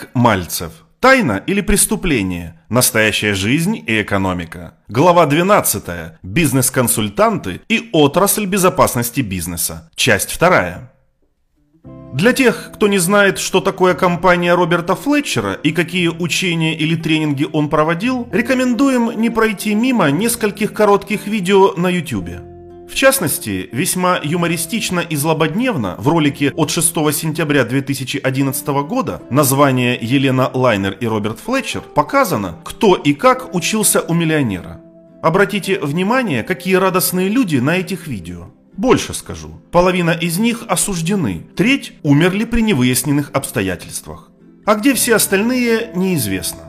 Олег Мальцев. Тайна или преступление? Настоящая жизнь и экономика. Глава 12. Бизнес-консультанты и отрасль безопасности бизнеса. Часть 2. Для тех, кто не знает, что такое компания Роберта Флетчера и какие учения или тренинги он проводил, рекомендуем не пройти мимо нескольких коротких видео на YouTube. В частности, весьма юмористично и злободневно в ролике от 6 сентября 2011 года название Елена Лайнер и Роберт Флетчер показано, кто и как учился у миллионера. Обратите внимание, какие радостные люди на этих видео. Больше скажу. Половина из них осуждены, треть умерли при невыясненных обстоятельствах. А где все остальные, неизвестно.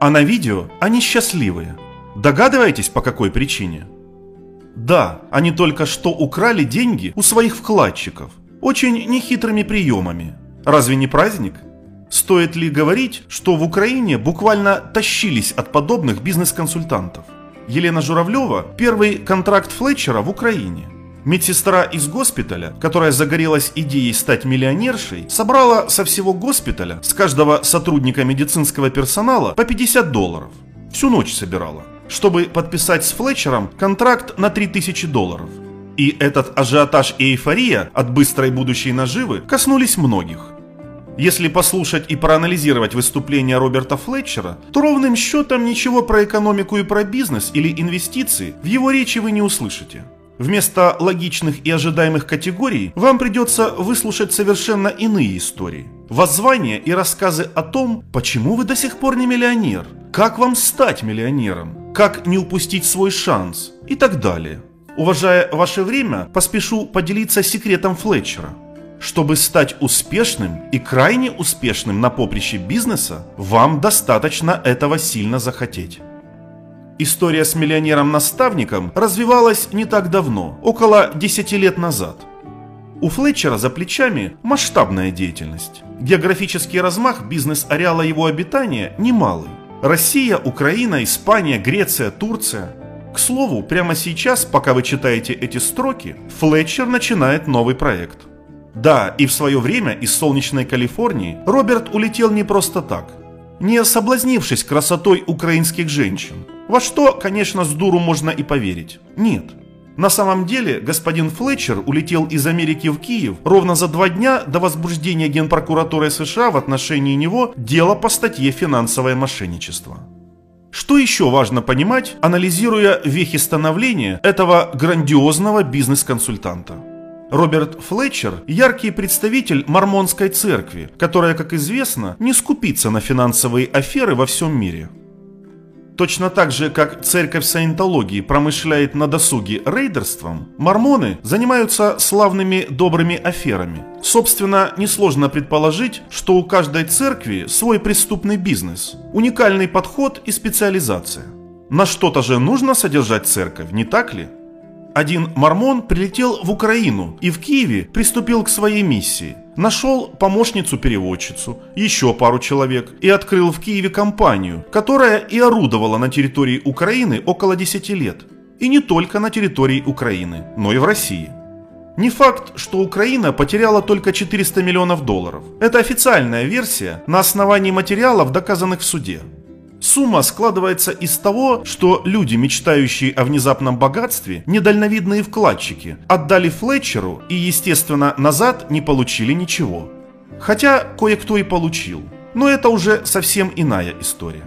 А на видео они счастливые. Догадываетесь, по какой причине? Да, они только что украли деньги у своих вкладчиков. Очень нехитрыми приемами. Разве не праздник? Стоит ли говорить, что в Украине буквально тащились от подобных бизнес-консультантов? Елена Журавлева – первый контракт Флетчера в Украине. Медсестра из госпиталя, которая загорелась идеей стать миллионершей, собрала со всего госпиталя, с каждого сотрудника медицинского персонала по 50 долларов. Всю ночь собирала чтобы подписать с Флетчером контракт на 3000 долларов. И этот ажиотаж и эйфория от быстрой будущей наживы коснулись многих. Если послушать и проанализировать выступление Роберта Флетчера, то ровным счетом ничего про экономику и про бизнес или инвестиции в его речи вы не услышите. Вместо логичных и ожидаемых категорий вам придется выслушать совершенно иные истории. Воззвания и рассказы о том, почему вы до сих пор не миллионер, как вам стать миллионером, как не упустить свой шанс и так далее. Уважая ваше время, поспешу поделиться секретом Флетчера. Чтобы стать успешным и крайне успешным на поприще бизнеса, вам достаточно этого сильно захотеть. История с миллионером-наставником развивалась не так давно, около 10 лет назад. У Флетчера за плечами масштабная деятельность. Географический размах бизнес-ареала его обитания немалый. Россия, Украина, Испания, Греция, Турция. К слову, прямо сейчас, пока вы читаете эти строки, Флетчер начинает новый проект. Да, и в свое время из солнечной Калифорнии Роберт улетел не просто так. Не соблазнившись красотой украинских женщин. Во что, конечно, с дуру можно и поверить. Нет. На самом деле, господин Флетчер улетел из Америки в Киев ровно за два дня до возбуждения Генпрокуратуры США в отношении него дела по статье «Финансовое мошенничество». Что еще важно понимать, анализируя вехи становления этого грандиозного бизнес-консультанта? Роберт Флетчер – яркий представитель мормонской церкви, которая, как известно, не скупится на финансовые аферы во всем мире – Точно так же, как церковь саентологии промышляет на досуге рейдерством, мормоны занимаются славными добрыми аферами. Собственно, несложно предположить, что у каждой церкви свой преступный бизнес, уникальный подход и специализация. На что-то же нужно содержать церковь, не так ли? Один мормон прилетел в Украину и в Киеве приступил к своей миссии. Нашел помощницу-переводчицу, еще пару человек и открыл в Киеве компанию, которая и орудовала на территории Украины около 10 лет. И не только на территории Украины, но и в России. Не факт, что Украина потеряла только 400 миллионов долларов. Это официальная версия на основании материалов, доказанных в суде. Сумма складывается из того, что люди, мечтающие о внезапном богатстве, недальновидные вкладчики, отдали Флетчеру и, естественно, назад не получили ничего. Хотя кое-кто и получил. Но это уже совсем иная история.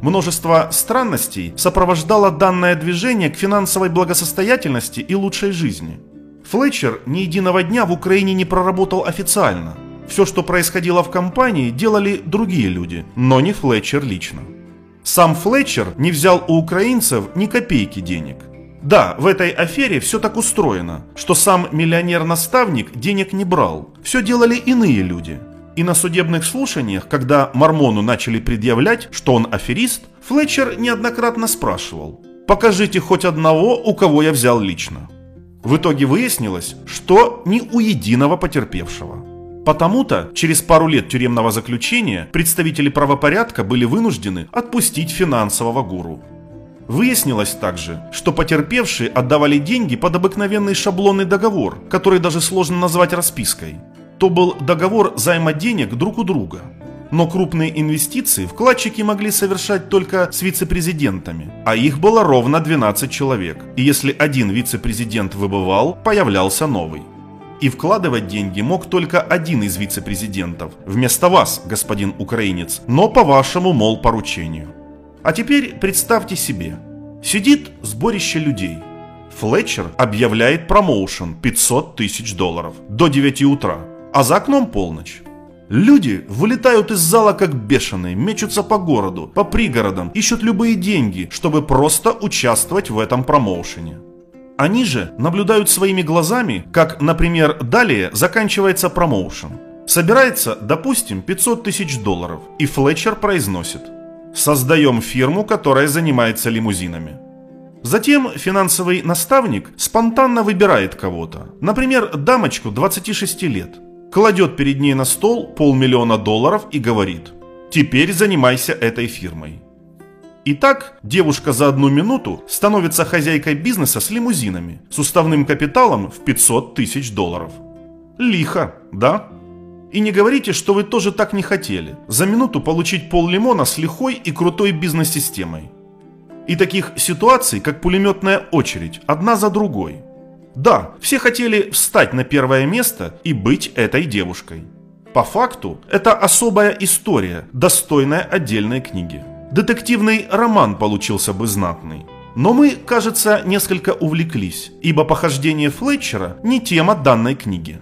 Множество странностей сопровождало данное движение к финансовой благосостоятельности и лучшей жизни. Флетчер ни единого дня в Украине не проработал официально. Все, что происходило в компании, делали другие люди, но не Флетчер лично. Сам Флетчер не взял у украинцев ни копейки денег. Да, в этой афере все так устроено, что сам миллионер-наставник денег не брал. Все делали иные люди. И на судебных слушаниях, когда Мормону начали предъявлять, что он аферист, Флетчер неоднократно спрашивал «Покажите хоть одного, у кого я взял лично». В итоге выяснилось, что ни у единого потерпевшего. Потому-то через пару лет тюремного заключения представители правопорядка были вынуждены отпустить финансового гуру. Выяснилось также, что потерпевшие отдавали деньги под обыкновенный шаблонный договор, который даже сложно назвать распиской. То был договор займа денег друг у друга. Но крупные инвестиции вкладчики могли совершать только с вице-президентами, а их было ровно 12 человек. И если один вице-президент выбывал, появлялся новый. И вкладывать деньги мог только один из вице-президентов, вместо вас, господин украинец, но по вашему, мол, поручению. А теперь представьте себе, сидит сборище людей. Флетчер объявляет промоушен 500 тысяч долларов до 9 утра, а за окном полночь. Люди вылетают из зала как бешеные, мечутся по городу, по пригородам, ищут любые деньги, чтобы просто участвовать в этом промоушене. Они же наблюдают своими глазами, как, например, далее заканчивается промоушен. Собирается, допустим, 500 тысяч долларов, и Флетчер произносит «Создаем фирму, которая занимается лимузинами». Затем финансовый наставник спонтанно выбирает кого-то, например, дамочку 26 лет, кладет перед ней на стол полмиллиона долларов и говорит «Теперь занимайся этой фирмой». Итак, девушка за одну минуту становится хозяйкой бизнеса с лимузинами, с уставным капиталом в 500 тысяч долларов. Лихо, да? И не говорите, что вы тоже так не хотели. За минуту получить пол лимона с лихой и крутой бизнес-системой. И таких ситуаций, как пулеметная очередь, одна за другой. Да, все хотели встать на первое место и быть этой девушкой. По факту, это особая история, достойная отдельной книги. Детективный роман получился бы знатный. Но мы, кажется, несколько увлеклись, ибо похождение Флетчера не тема данной книги.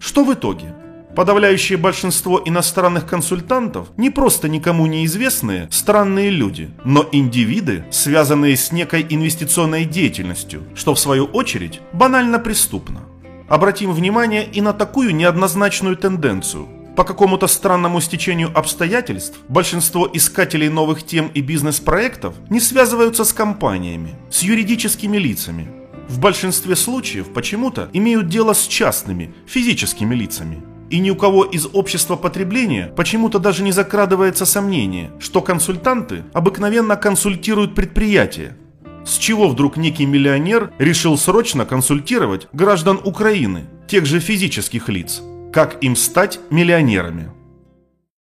Что в итоге? Подавляющее большинство иностранных консультантов не просто никому неизвестные странные люди, но индивиды, связанные с некой инвестиционной деятельностью, что в свою очередь банально преступно. Обратим внимание и на такую неоднозначную тенденцию. По какому-то странному стечению обстоятельств большинство искателей новых тем и бизнес-проектов не связываются с компаниями, с юридическими лицами. В большинстве случаев почему-то имеют дело с частными, физическими лицами. И ни у кого из общества потребления почему-то даже не закрадывается сомнение, что консультанты обыкновенно консультируют предприятия. С чего вдруг некий миллионер решил срочно консультировать граждан Украины, тех же физических лиц? Как им стать миллионерами?